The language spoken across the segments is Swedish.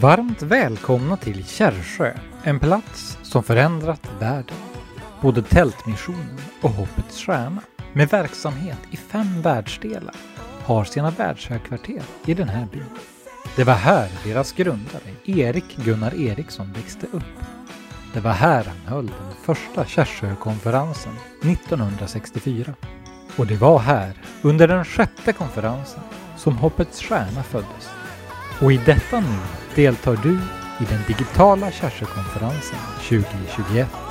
Varmt välkomna till Kärrsjö, en plats som förändrat världen. Både Tältmissionen och Hoppets Stjärna, med verksamhet i fem världsdelar, har sina världshögkvarter i den här byn. Det var här deras grundare, Erik Gunnar Eriksson, växte upp. Det var här han höll den första Kärrsjökonferensen 1964. Och det var här, under den sjätte konferensen, som Hoppets Stjärna föddes. Och i detta nu deltar du i den digitala Kärrsjökonferensen 2021.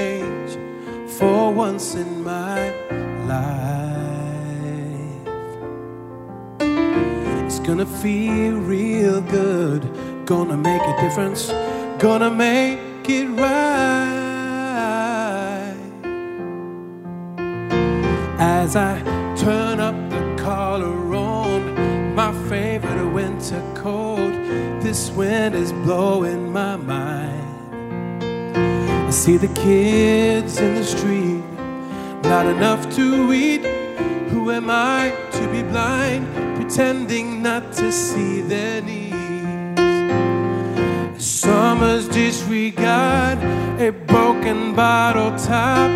Change for once in my life. It's gonna feel real good, gonna make a difference, gonna make it right. As I turn up the collar on my favorite winter coat, this wind is blowing my mind. I see the kids in the street, not enough to eat. Who am I to be blind, pretending not to see their needs? Summer's disregard, a broken bottle top,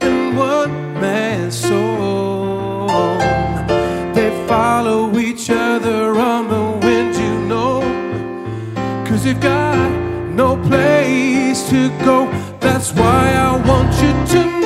and one man's soul. They follow each other on the wind, you know. Cause they've got no place to go. That's why I want you to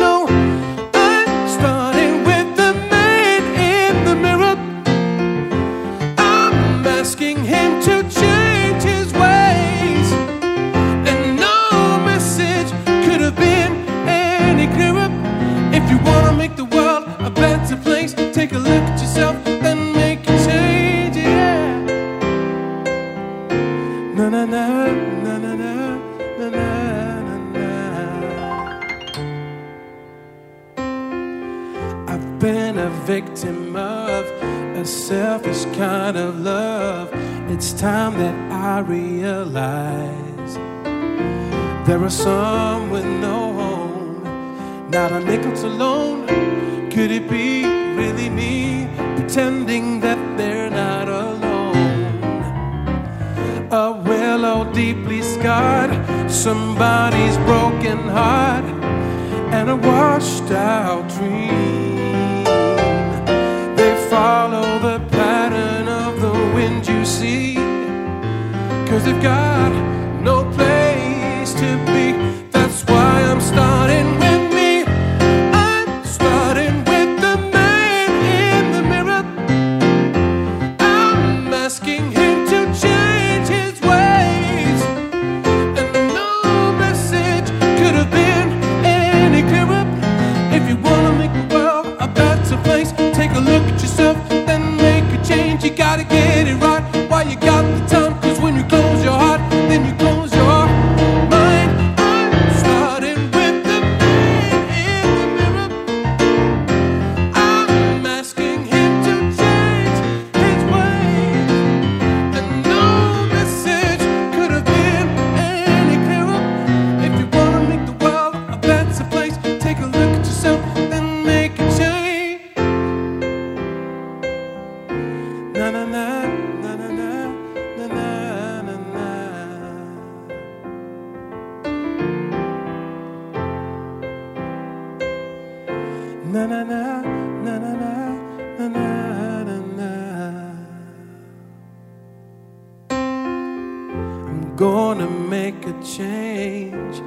make a change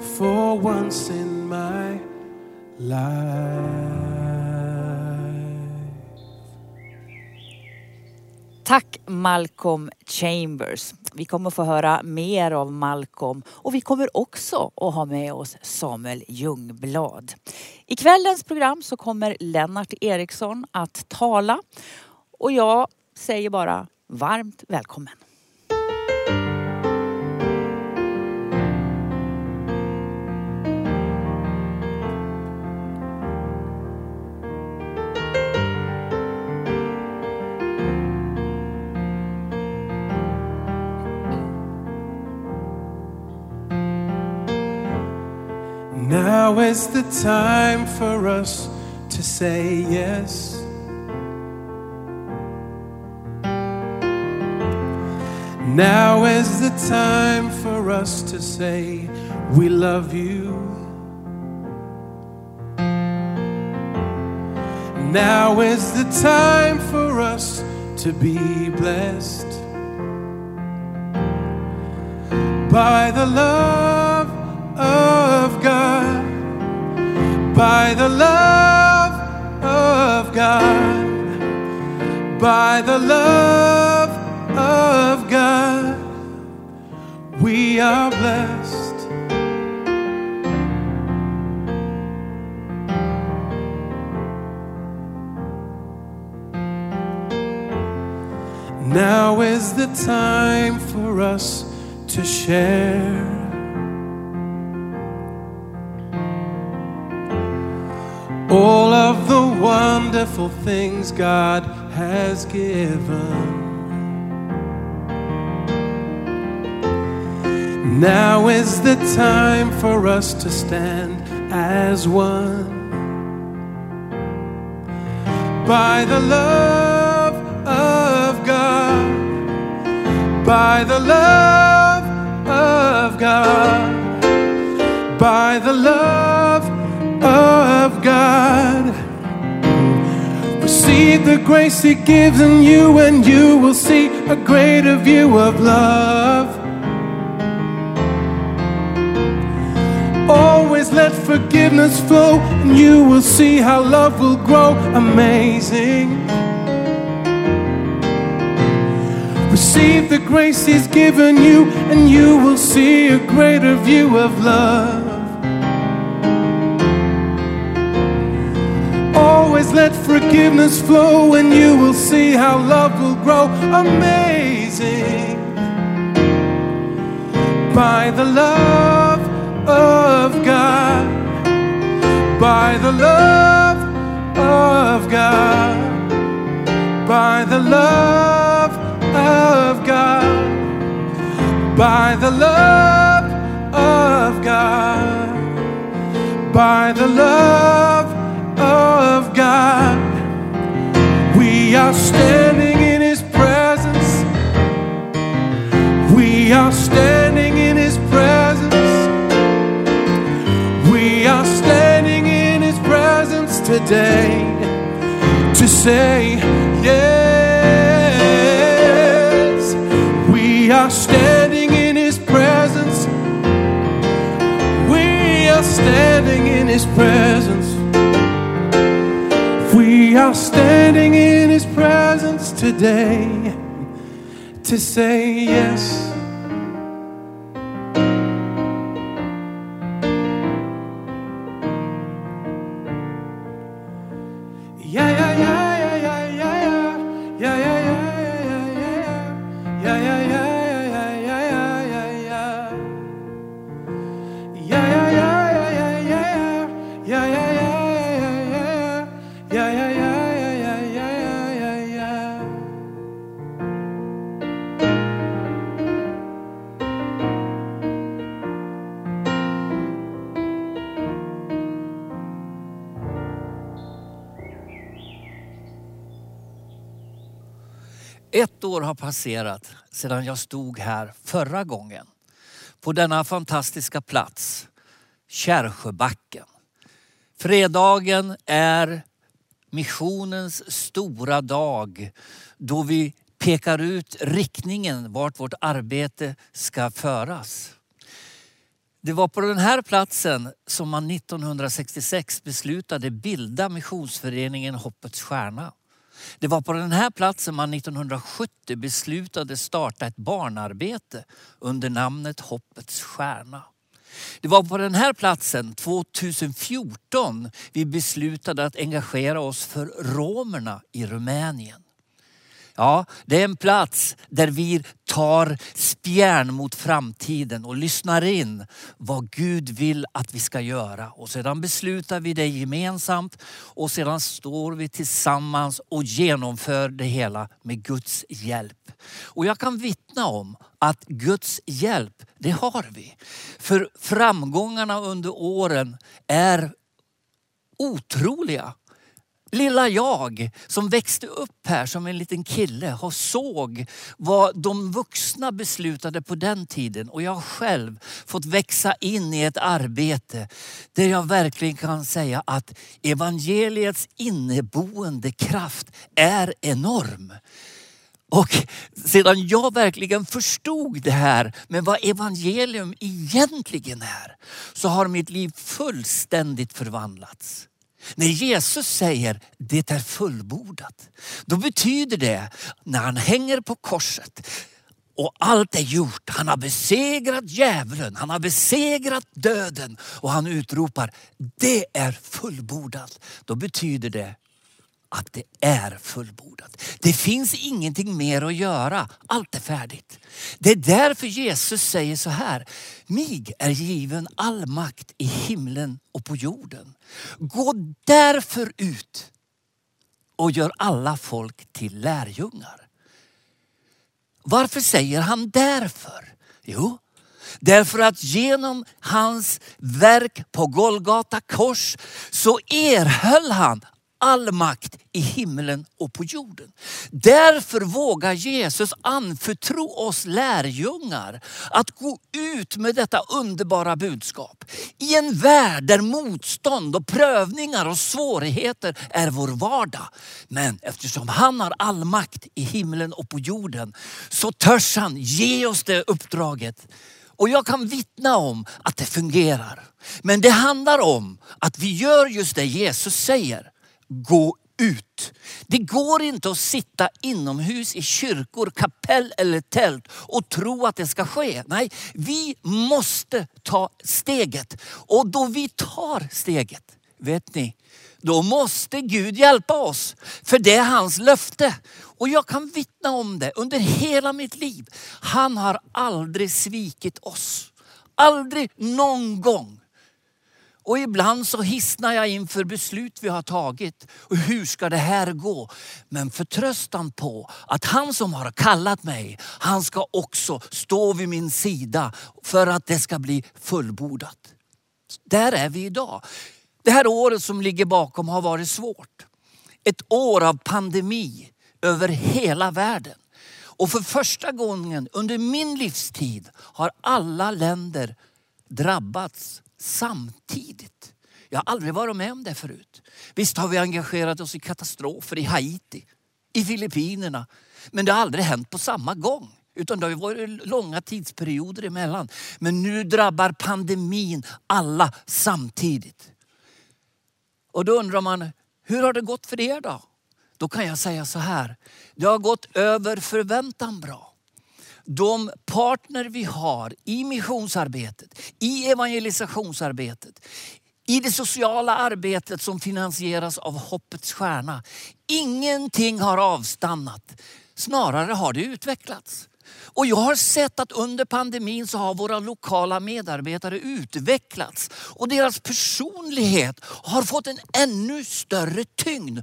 for once in my life. Tack Malcolm Chambers. Vi kommer få höra mer av Malcolm och vi kommer också att ha med oss Samuel Ljungblad. I kvällens program så kommer Lennart Eriksson att tala och jag säger bara Varmt välkommen. Now is the time for us to say yes. Now is the time for us to say we love you. Now is the time for us to be blessed by the love of God, by the love of God, by the love of God, we are blessed. Now is the time for us to share. All of the wonderful things God has given. Now is the time for us to stand as one. By the love of God, by the love of God, by the love of God. Receive the grace He gives in you, and you will see a greater view of love. Always let forgiveness flow, and you will see how love will grow amazing. Receive the grace He's given you, and you will see a greater view of love. Always let forgiveness flow, and you will see how love will grow. Amazing. By the love of God, by the love of God, by the love of God, by the love of God, by the love today to say yes. We are standing in His presence. We are standing in His presence. We are standing in His presence today to say yes. År har passerat sedan jag stod här förra gången. På denna fantastiska plats, Kärrsjöbacken. Fredagen är missionens stora dag då vi pekar ut riktningen vart vårt arbete ska föras. Det var på den här platsen som man 1966 beslutade bilda missionsföreningen Hoppets Stjärna. Det var på den här platsen man 1970 beslutade starta ett barnarbete under namnet Hoppets Stjärna. Det var på den här platsen 2014 vi beslutade att engagera oss för romerna i Rumänien. Ja, det är en plats där vi tar spjärn mot framtiden och lyssnar in vad Gud vill att vi ska göra. Och sedan beslutar vi det gemensamt och sedan står vi tillsammans och genomför det hela med Guds hjälp. Och jag kan vittna om att Guds hjälp, det har vi. För framgångarna under åren är otroliga. Lilla jag som växte upp här som en liten kille och såg vad de vuxna beslutade på den tiden. Och jag har själv fått växa in i ett arbete där jag verkligen kan säga att evangeliets inneboende kraft är enorm. Och sedan jag verkligen förstod det här med vad evangelium egentligen är så har mitt liv fullständigt förvandlats. När Jesus säger det är fullbordat, då betyder det när han hänger på korset och allt är gjort. Han har besegrat djävulen, han har besegrat döden och han utropar det är fullbordat. Då betyder det att det är fullbordat. Det finns ingenting mer att göra. Allt är färdigt. Det är därför Jesus säger så här. Mig är given all makt i himlen och på jorden. Gå därför ut och gör alla folk till lärjungar. Varför säger han därför? Jo, Därför att genom hans verk på Golgata kors så erhöll han all makt i himlen och på jorden. Därför vågar Jesus anförtro oss lärjungar att gå ut med detta underbara budskap. I en värld där motstånd och prövningar och svårigheter är vår vardag. Men eftersom han har all makt i himlen och på jorden så törs han ge oss det uppdraget. Och jag kan vittna om att det fungerar. Men det handlar om att vi gör just det Jesus säger gå ut. Det går inte att sitta inomhus i kyrkor, kapell eller tält och tro att det ska ske. Nej, vi måste ta steget. Och då vi tar steget, vet ni, då måste Gud hjälpa oss. För det är hans löfte. Och jag kan vittna om det under hela mitt liv. Han har aldrig svikit oss. Aldrig någon gång. Och ibland så hissnar jag inför beslut vi har tagit. Och hur ska det här gå? Men förtröstan på att han som har kallat mig, han ska också stå vid min sida för att det ska bli fullbordat. Där är vi idag. Det här året som ligger bakom har varit svårt. Ett år av pandemi över hela världen. Och för första gången under min livstid har alla länder drabbats samtidigt. Jag har aldrig varit med om det förut. Visst har vi engagerat oss i katastrofer i Haiti, i Filippinerna. Men det har aldrig hänt på samma gång. Utan det har varit långa tidsperioder emellan. Men nu drabbar pandemin alla samtidigt. Och då undrar man, hur har det gått för er då? Då kan jag säga så här, det har gått över förväntan bra de partner vi har i missionsarbetet, i evangelisationsarbetet, i det sociala arbetet som finansieras av Hoppets Stjärna. Ingenting har avstannat. Snarare har det utvecklats. Och jag har sett att under pandemin så har våra lokala medarbetare utvecklats och deras personlighet har fått en ännu större tyngd.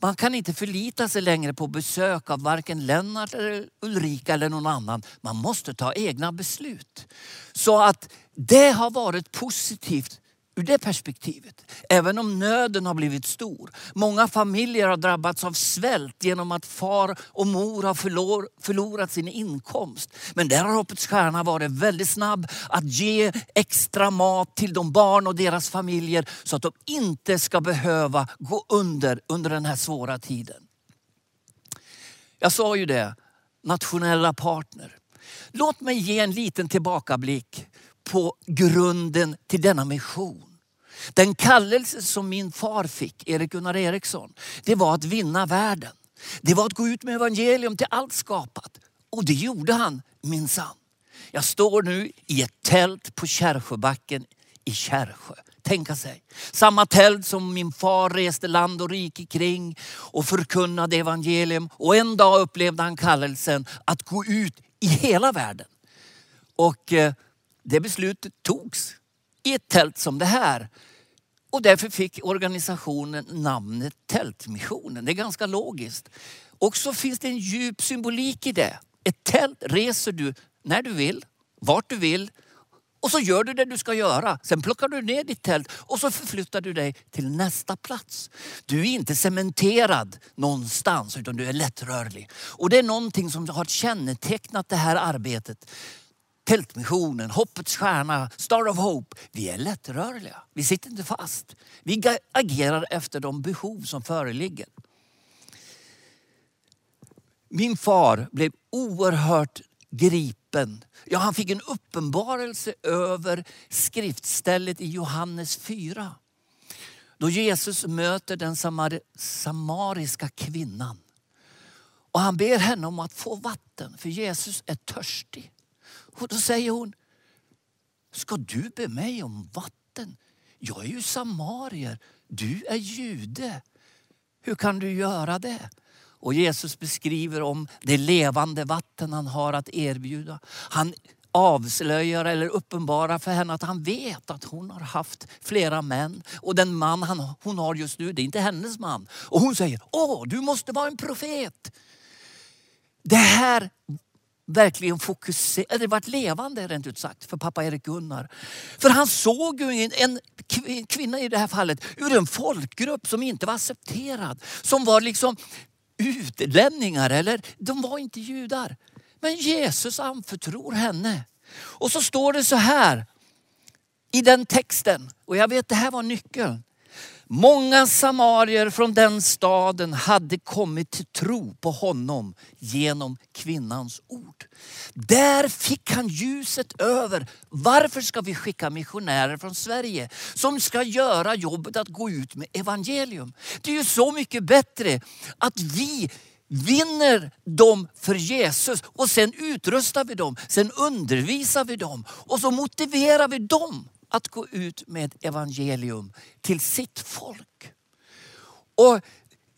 Man kan inte förlita sig längre på besök av varken Lennart, eller Ulrika eller någon annan. Man måste ta egna beslut. Så att det har varit positivt ur det perspektivet. Även om nöden har blivit stor. Många familjer har drabbats av svält genom att far och mor har förlor, förlorat sin inkomst. Men där har Hoppets Stjärna varit väldigt snabb att ge extra mat till de barn och deras familjer så att de inte ska behöva gå under under den här svåra tiden. Jag sa ju det, nationella partner. Låt mig ge en liten tillbakablick på grunden till denna mission. Den kallelse som min far fick, Erik Gunnar Eriksson, det var att vinna världen. Det var att gå ut med evangelium till allt skapat. Och det gjorde han minsann. Jag står nu i ett tält på Kärrsjöbacken i Kärrsjö tänka sig. Samma tält som min far reste land och rike kring och förkunnade evangelium. Och en dag upplevde han kallelsen att gå ut i hela världen. Och eh, det beslutet togs i ett tält som det här. Och därför fick organisationen namnet Tältmissionen. Det är ganska logiskt. Och så finns det en djup symbolik i det. Ett tält reser du när du vill, vart du vill och så gör du det du ska göra. Sen plockar du ner ditt tält och så förflyttar du dig till nästa plats. Du är inte cementerad någonstans utan du är lättrörlig. Och det är någonting som har kännetecknat det här arbetet. Tältmissionen, Hoppets stjärna, Star of Hope. Vi är lättrörliga. Vi sitter inte fast. Vi agerar efter de behov som föreligger. Min far blev oerhört gripen. Ja, han fick en uppenbarelse över skriftstället i Johannes 4. Då Jesus möter den samar samariska kvinnan. Och han ber henne om att få vatten, för Jesus är törstig. Och då säger hon, ska du be mig om vatten? Jag är ju samarier, du är jude. Hur kan du göra det? Och Jesus beskriver om det levande vatten han har att erbjuda. Han avslöjar eller uppenbarar för henne att han vet att hon har haft flera män. Och den man han, hon har just nu, det är inte hennes man. Och hon säger, åh du måste vara en profet. Det här verkligen fokuserade, eller varit levande rent ut sagt för pappa Erik Gunnar. För han såg ju en kvinna i det här fallet ur en folkgrupp som inte var accepterad. Som var liksom utlänningar eller de var inte judar. Men Jesus anförtror henne. Och så står det så här i den texten, och jag vet det här var nyckeln. Många samarier från den staden hade kommit till tro på honom genom kvinnans ord. Där fick han ljuset över. Varför ska vi skicka missionärer från Sverige som ska göra jobbet att gå ut med evangelium? Det är ju så mycket bättre att vi vinner dem för Jesus och sen utrustar vi dem, sen undervisar vi dem och så motiverar vi dem att gå ut med evangelium till sitt folk. Och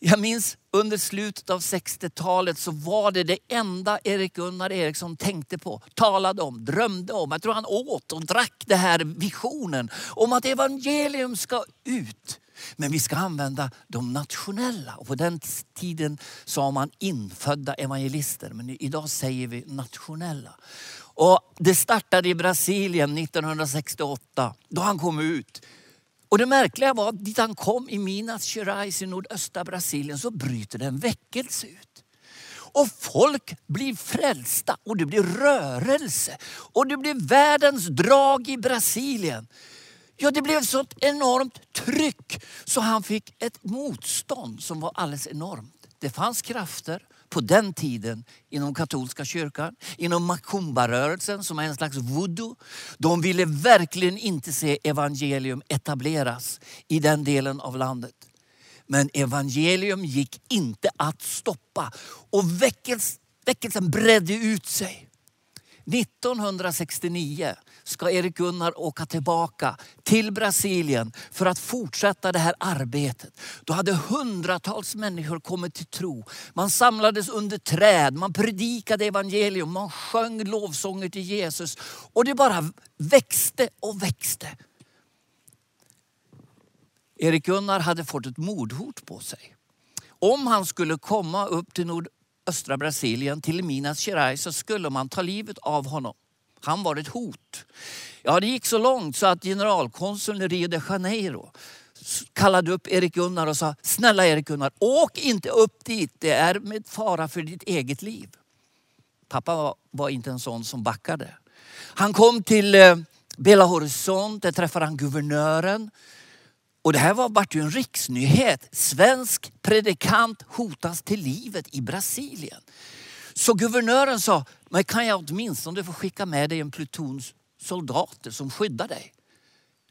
jag minns under slutet av 60-talet så var det det enda Erik Gunnar Eriksson tänkte på, talade om, drömde om. Jag tror han åt och drack den här visionen om att evangelium ska ut. Men vi ska använda de nationella. Och på den tiden sa man infödda evangelister, men idag säger vi nationella. Och det startade i Brasilien 1968 då han kom ut. Och det märkliga var att dit han kom i Minas Gerais i nordöstra Brasilien så bryter det en väckelse ut. Och folk blir frälsta och det blir rörelse. Och det blir världens drag i Brasilien. Ja, det blev sånt enormt tryck så han fick ett motstånd som var alldeles enormt. Det fanns krafter på den tiden inom katolska kyrkan, inom makumbarörelsen som är en slags voodoo. De ville verkligen inte se evangelium etableras i den delen av landet. Men evangelium gick inte att stoppa och väckelsen bredde ut sig. 1969 ska Erik Gunnar åka tillbaka till Brasilien för att fortsätta det här arbetet. Då hade hundratals människor kommit till tro. Man samlades under träd, man predikade evangelium, man sjöng lovsånger till Jesus. Och det bara växte och växte. Erik Gunnar hade fått ett mordhot på sig. Om han skulle komma upp till östra Brasilien, till Minas Gerais, så skulle man ta livet av honom. Han var ett hot. Ja, det gick så långt så att generalkonsuln i Rio de Janeiro kallade upp Erik Gunnar och sa, snälla Erik Gunnar, åk inte upp dit. Det är med fara för ditt eget liv. Pappa var, inte en sån som backade. Han kom till Bela Belo Horizonte, där träffade han guvernören. Och det här var vart ju en riksnyhet. Svensk predikant hotas till livet i Brasilien. Så guvernören sa, men kan jag åtminstone få skicka med dig en pluton soldater som skyddar dig?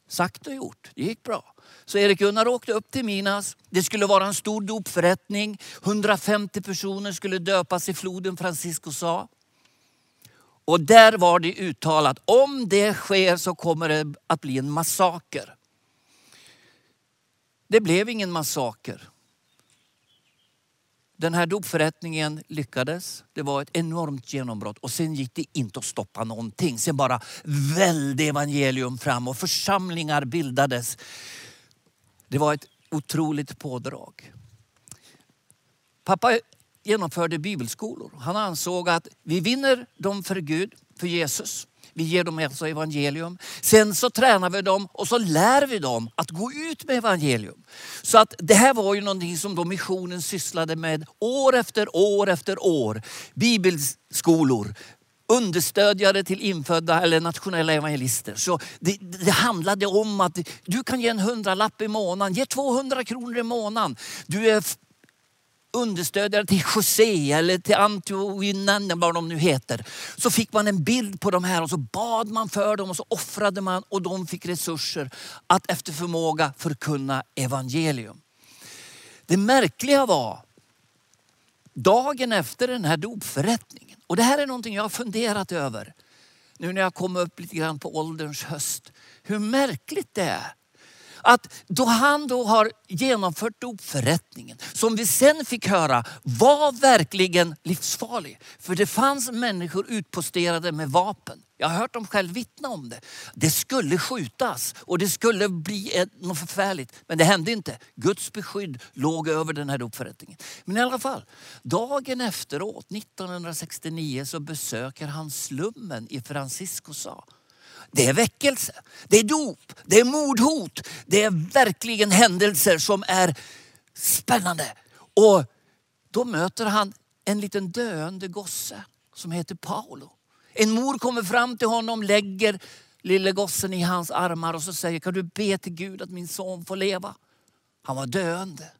Sagt och gjort, det gick bra. Så Erik Gunnar åkte upp till Minas. Det skulle vara en stor dopförrättning. 150 personer skulle döpas i floden Francisco sa. Och där var det uttalat, om det sker så kommer det att bli en massaker. Det blev ingen massaker. Den här dopförrättningen lyckades. Det var ett enormt genombrott och sen gick det inte att stoppa någonting. Sen bara välde evangelium fram och församlingar bildades. Det var ett otroligt pådrag. Pappa genomförde bibelskolor. Han ansåg att vi vinner dem för Gud, för Jesus. Vi ger dem alltså evangelium. Sen så tränar vi dem och så lär vi dem att gå ut med evangelium. Så att det här var ju någonting som då missionen sysslade med år efter år efter år. Bibelskolor, understödjare till infödda eller nationella evangelister. Så det, det handlade om att du kan ge en hundralapp i månaden, ge 200 kronor i månaden. Du är understödjare till José eller till Antoine, vad de nu heter. Så fick man en bild på de här och så bad man för dem och så offrade man och de fick resurser att efter förmåga förkunna evangelium. Det märkliga var dagen efter den här dopförrättningen, och det här är någonting jag har funderat över nu när jag kom upp lite grann på ålderns höst. Hur märkligt det är att då han då har genomfört dopförrättningen, som vi sen fick höra var verkligen livsfarlig. För det fanns människor utposterade med vapen. Jag har hört dem själv vittna om det. Det skulle skjutas och det skulle bli ett, något förfärligt. Men det hände inte. Guds beskydd låg över den här dopförrättningen. Men i alla fall, dagen efteråt, 1969, så besöker han slummen i Franciscosa. Det är väckelse, det är dop, det är mordhot. Det är verkligen händelser som är spännande. Och då möter han en liten döende gosse som heter Paolo. En mor kommer fram till honom, lägger lille gossen i hans armar och så säger, kan du be till Gud att min son får leva? Han var döende.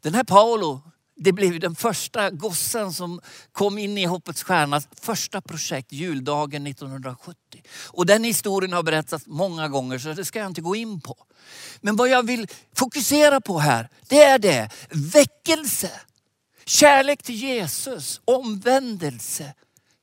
Den här Paolo det blev den första gossen som kom in i Hoppets Stjärnas första projekt, juldagen 1970. Och den historien har berättats många gånger så det ska jag inte gå in på. Men vad jag vill fokusera på här, det är det. Väckelse, kärlek till Jesus, omvändelse,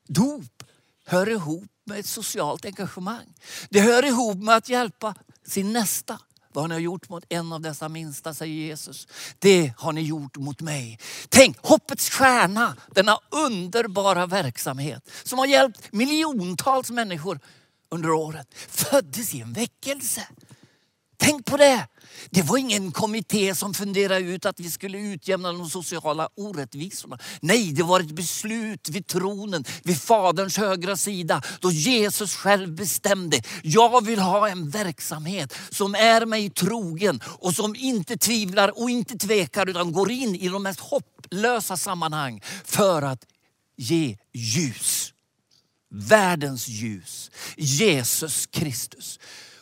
dop hör ihop med ett socialt engagemang. Det hör ihop med att hjälpa sin nästa. Vad har ni gjort mot en av dessa minsta, säger Jesus, det har ni gjort mot mig. Tänk, hoppets stjärna, denna underbara verksamhet som har hjälpt miljontals människor under året, föddes i en väckelse. Tänk på det. Det var ingen kommitté som funderade ut att vi skulle utjämna de sociala orättvisorna. Nej, det var ett beslut vid tronen, vid Faderns högra sida, då Jesus själv bestämde. Jag vill ha en verksamhet som är mig trogen och som inte tvivlar och inte tvekar utan går in i de mest hopplösa sammanhang för att ge ljus. Världens ljus. Jesus Kristus.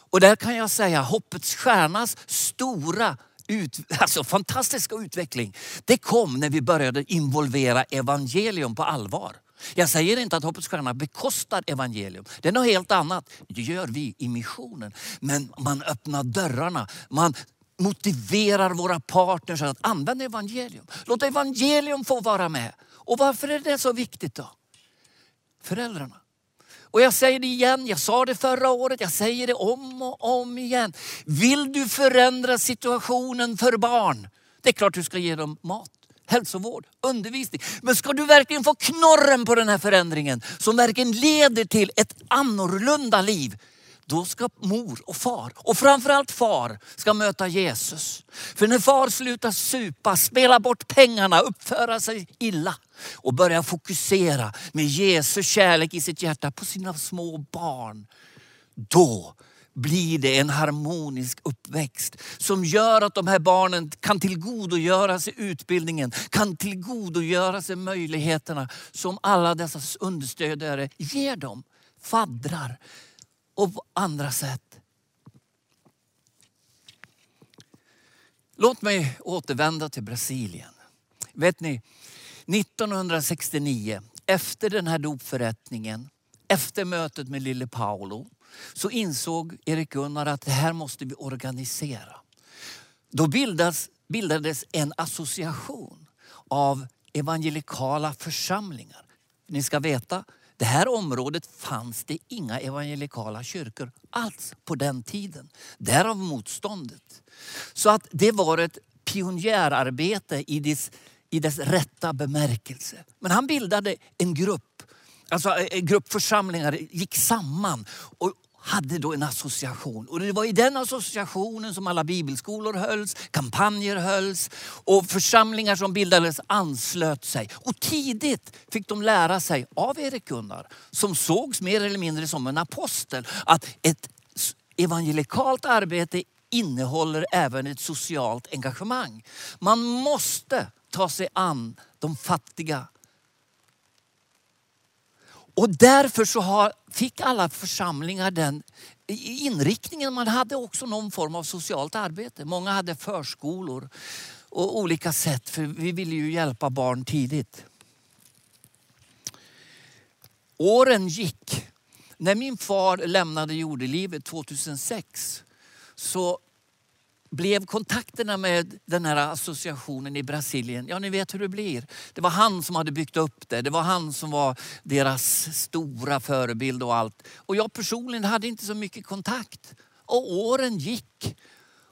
Och där kan jag säga hoppets stjärnas stora ut, alltså fantastiska utveckling, det kom när vi började involvera evangelium på allvar. Jag säger inte att Hoppets Stjärna bekostar evangelium. Det är något helt annat. Det gör vi i missionen. Men man öppnar dörrarna. Man motiverar våra partners att använda evangelium. Låt evangelium få vara med. Och varför är det så viktigt då? Föräldrarna. Och jag säger det igen, jag sa det förra året, jag säger det om och om igen. Vill du förändra situationen för barn? Det är klart du ska ge dem mat, hälsovård, undervisning. Men ska du verkligen få knorren på den här förändringen som verkligen leder till ett annorlunda liv då ska mor och far, och framförallt far, ska möta Jesus. För när far slutar supa, spela bort pengarna, uppföra sig illa och börjar fokusera med Jesu kärlek i sitt hjärta på sina små barn. Då blir det en harmonisk uppväxt som gör att de här barnen kan tillgodogöra sig utbildningen, kan tillgodogöra sig möjligheterna som alla dessa understödjare ger dem. Faddrar och på andra sätt. Låt mig återvända till Brasilien. Vet ni, 1969, efter den här dopförrättningen, efter mötet med lille Paolo, så insåg Erik Gunnar att det här måste vi organisera. Då bildas, bildades en association av evangelikala församlingar. Ni ska veta, det här området fanns det inga evangelikala kyrkor alls på den tiden. Därav motståndet. Så att det var ett pionjärarbete i dess, i dess rätta bemärkelse. Men han bildade en grupp, alltså eh, en grupp församlingar gick samman och hade då en association. Och det var i den associationen som alla bibelskolor hölls, kampanjer hölls och församlingar som bildades anslöt sig. Och tidigt fick de lära sig av Erik Gunnar, som sågs mer eller mindre som en apostel, att ett evangelikalt arbete innehåller även ett socialt engagemang. Man måste ta sig an de fattiga. Och därför så har, fick alla församlingar den inriktningen. Man hade också någon form av socialt arbete. Många hade förskolor och olika sätt för vi ville ju hjälpa barn tidigt. Åren gick. När min far lämnade jordelivet 2006 så blev kontakterna med den här associationen i Brasilien, ja ni vet hur det blir. Det var han som hade byggt upp det, det var han som var deras stora förebild och allt. Och jag personligen hade inte så mycket kontakt. Och åren gick.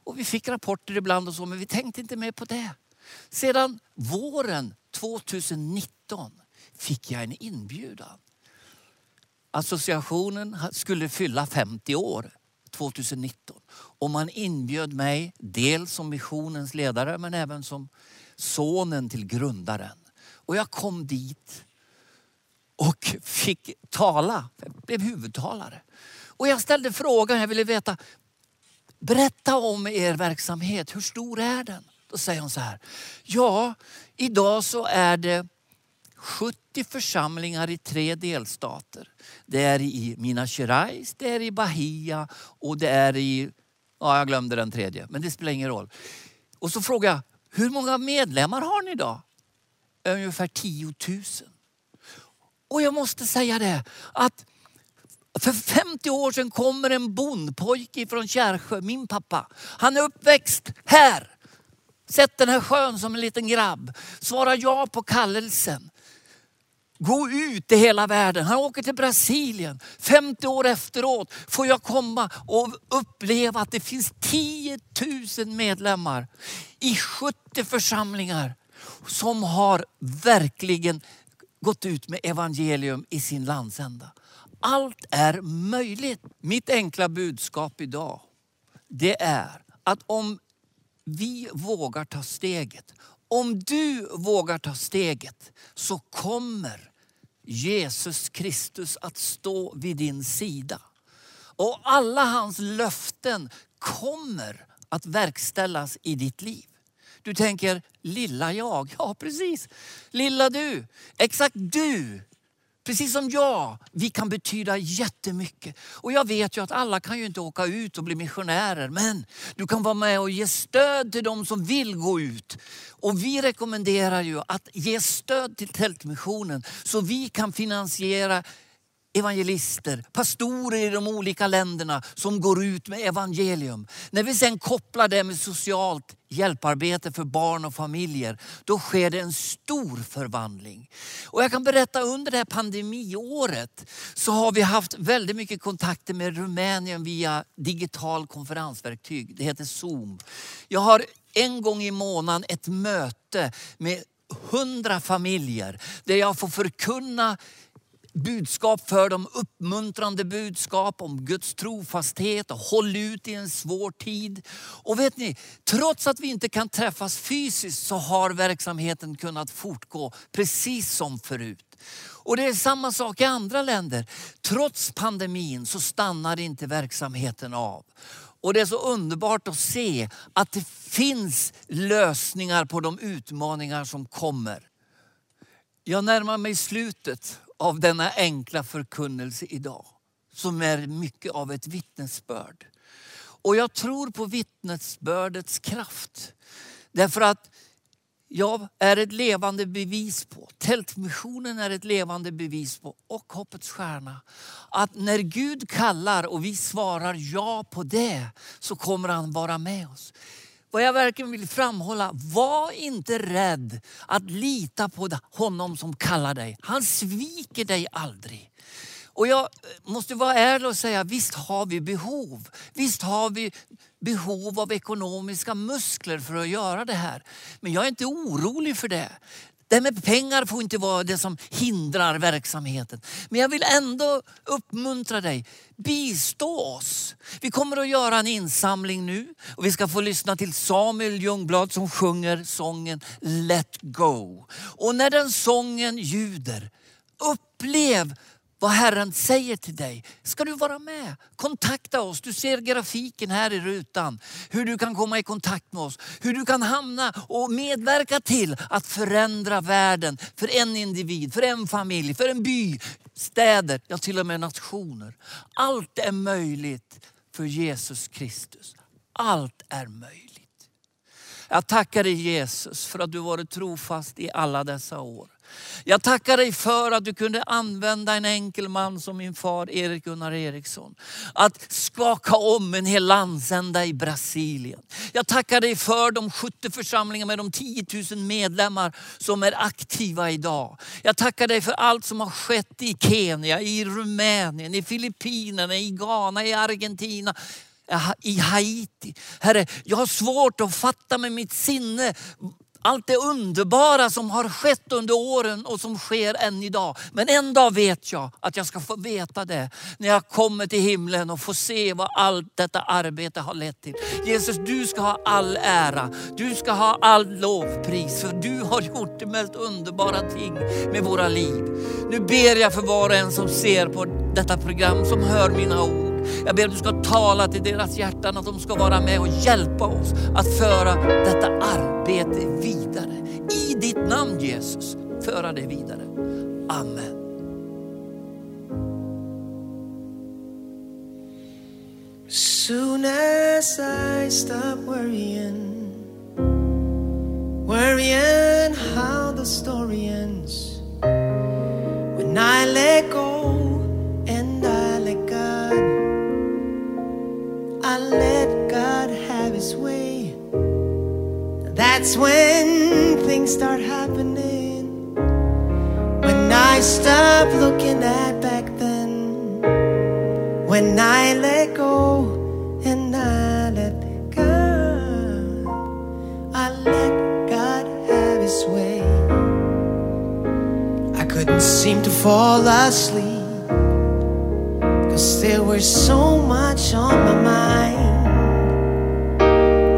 Och vi fick rapporter ibland och så, men vi tänkte inte mer på det. Sedan våren 2019 fick jag en inbjudan. Associationen skulle fylla 50 år 2019. Och man inbjöd mig dels som missionens ledare men även som sonen till grundaren. Och jag kom dit och fick tala, jag blev huvudtalare. Och jag ställde frågan, jag ville veta, berätta om er verksamhet, hur stor är den? Då säger hon så här, ja idag så är det 70 församlingar i tre delstater. Det är i Minas Gerais, det är i Bahia och det är i, ja jag glömde den tredje, men det spelar ingen roll. Och så frågar jag, hur många medlemmar har ni idag? Ungefär 10 000. Och jag måste säga det, att för 50 år sedan kommer en bondpojke från Kärrsjö, min pappa. Han är uppväxt här. Sett den här sjön som en liten grabb. Svarar ja på kallelsen. Gå ut i hela världen. Han åker till Brasilien. 50 år efteråt får jag komma och uppleva att det finns 10 000 medlemmar i 70 församlingar som har verkligen gått ut med evangelium i sin landsända. Allt är möjligt. Mitt enkla budskap idag det är att om vi vågar ta steget, om du vågar ta steget så kommer Jesus Kristus att stå vid din sida. Och alla hans löften kommer att verkställas i ditt liv. Du tänker, lilla jag. Ja precis, lilla du. Exakt du Precis som jag, vi kan betyda jättemycket. Och jag vet ju att alla kan ju inte åka ut och bli missionärer. Men du kan vara med och ge stöd till de som vill gå ut. Och vi rekommenderar ju att ge stöd till Tältmissionen så vi kan finansiera evangelister, pastorer i de olika länderna som går ut med evangelium. När vi sen kopplar det med socialt hjälparbete för barn och familjer, då sker det en stor förvandling. Och jag kan berätta under det här pandemiåret så har vi haft väldigt mycket kontakter med Rumänien via digital konferensverktyg. Det heter Zoom. Jag har en gång i månaden ett möte med hundra familjer där jag får förkunna budskap för dem, uppmuntrande budskap om Guds trofasthet och håll ut i en svår tid. Och vet ni, trots att vi inte kan träffas fysiskt så har verksamheten kunnat fortgå precis som förut. Och det är samma sak i andra länder. Trots pandemin så stannar inte verksamheten av. Och det är så underbart att se att det finns lösningar på de utmaningar som kommer. Jag närmar mig slutet av denna enkla förkunnelse idag. Som är mycket av ett vittnesbörd. Och jag tror på vittnesbördets kraft. Därför att jag är ett levande bevis på, Tältmissionen är ett levande bevis på och Hoppets Stjärna. Att när Gud kallar och vi svarar ja på det så kommer han vara med oss. Vad jag verkligen vill framhålla, var inte rädd att lita på honom som kallar dig. Han sviker dig aldrig. Och jag eh, måste vara ärlig och säga, visst har vi behov. Visst har vi behov av ekonomiska muskler för att göra det här. Men jag är inte orolig för det. Det här med pengar får inte vara det som hindrar verksamheten. Men jag vill ändå uppmuntra dig. Bistå oss. Vi kommer att göra en insamling nu och vi ska få lyssna till Samuel Ljungblad som sjunger sången Let Go. Och när den sången ljuder, upplev vad Herren säger till dig. Ska du vara med? Kontakta oss. Du ser grafiken här i rutan. Hur du kan komma i kontakt med oss. Hur du kan hamna och medverka till att förändra världen för en individ, för en familj, för en by, städer, ja till och med nationer. Allt är möjligt för Jesus Kristus. Allt är möjligt. Jag tackar dig Jesus för att du varit trofast i alla dessa år. Jag tackar dig för att du kunde använda en enkel man som min far Erik Gunnar Eriksson. Att skaka om en hel landsända i Brasilien. Jag tackar dig för de 70 församlingar med de 10 000 medlemmar som är aktiva idag. Jag tackar dig för allt som har skett i Kenya, i Rumänien, i Filippinerna, i Ghana, i Argentina i Haiti. Herre, jag har svårt att fatta med mitt sinne allt det underbara som har skett under åren och som sker än idag. Men en dag vet jag att jag ska få veta det när jag kommer till himlen och får se vad allt detta arbete har lett till. Jesus, du ska ha all ära. Du ska ha all lovpris för du har gjort det mest underbara ting med våra liv. Nu ber jag för var och en som ser på detta program, som hör mina ord. Jag ber att du ska tala till deras hjärtan, att de ska vara med och hjälpa oss att föra detta arbete vidare. I ditt namn Jesus, föra det vidare. Amen. Soon as I stop worrying, worrying how the story ends, when I let go I let God have His way. That's when things start happening. When I stop looking at back then. When I let go and I let God, I let God have His way. I couldn't seem to fall asleep. Cause there was so much on my mind.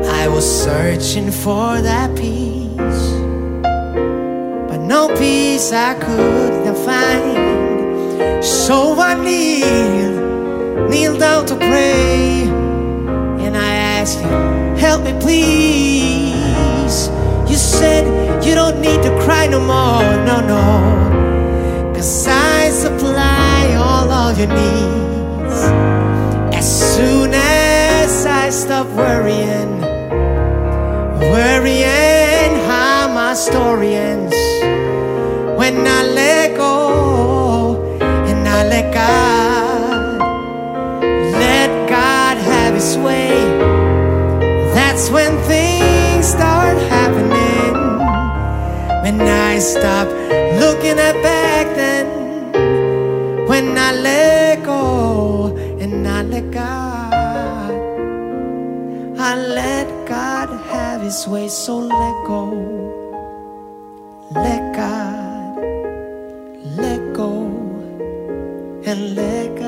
I was searching for that peace, but no peace I could not find. So I kneel, kneel down to pray, and I ask you, help me please. You said you don't need to cry no more, no, no. Cause I supply all of your needs. Stop worrying, worrying how my story ends. When I let go and I let God, let God have His way. That's when things start happening. When I stop looking at have His way. So let go, let God, let go, and let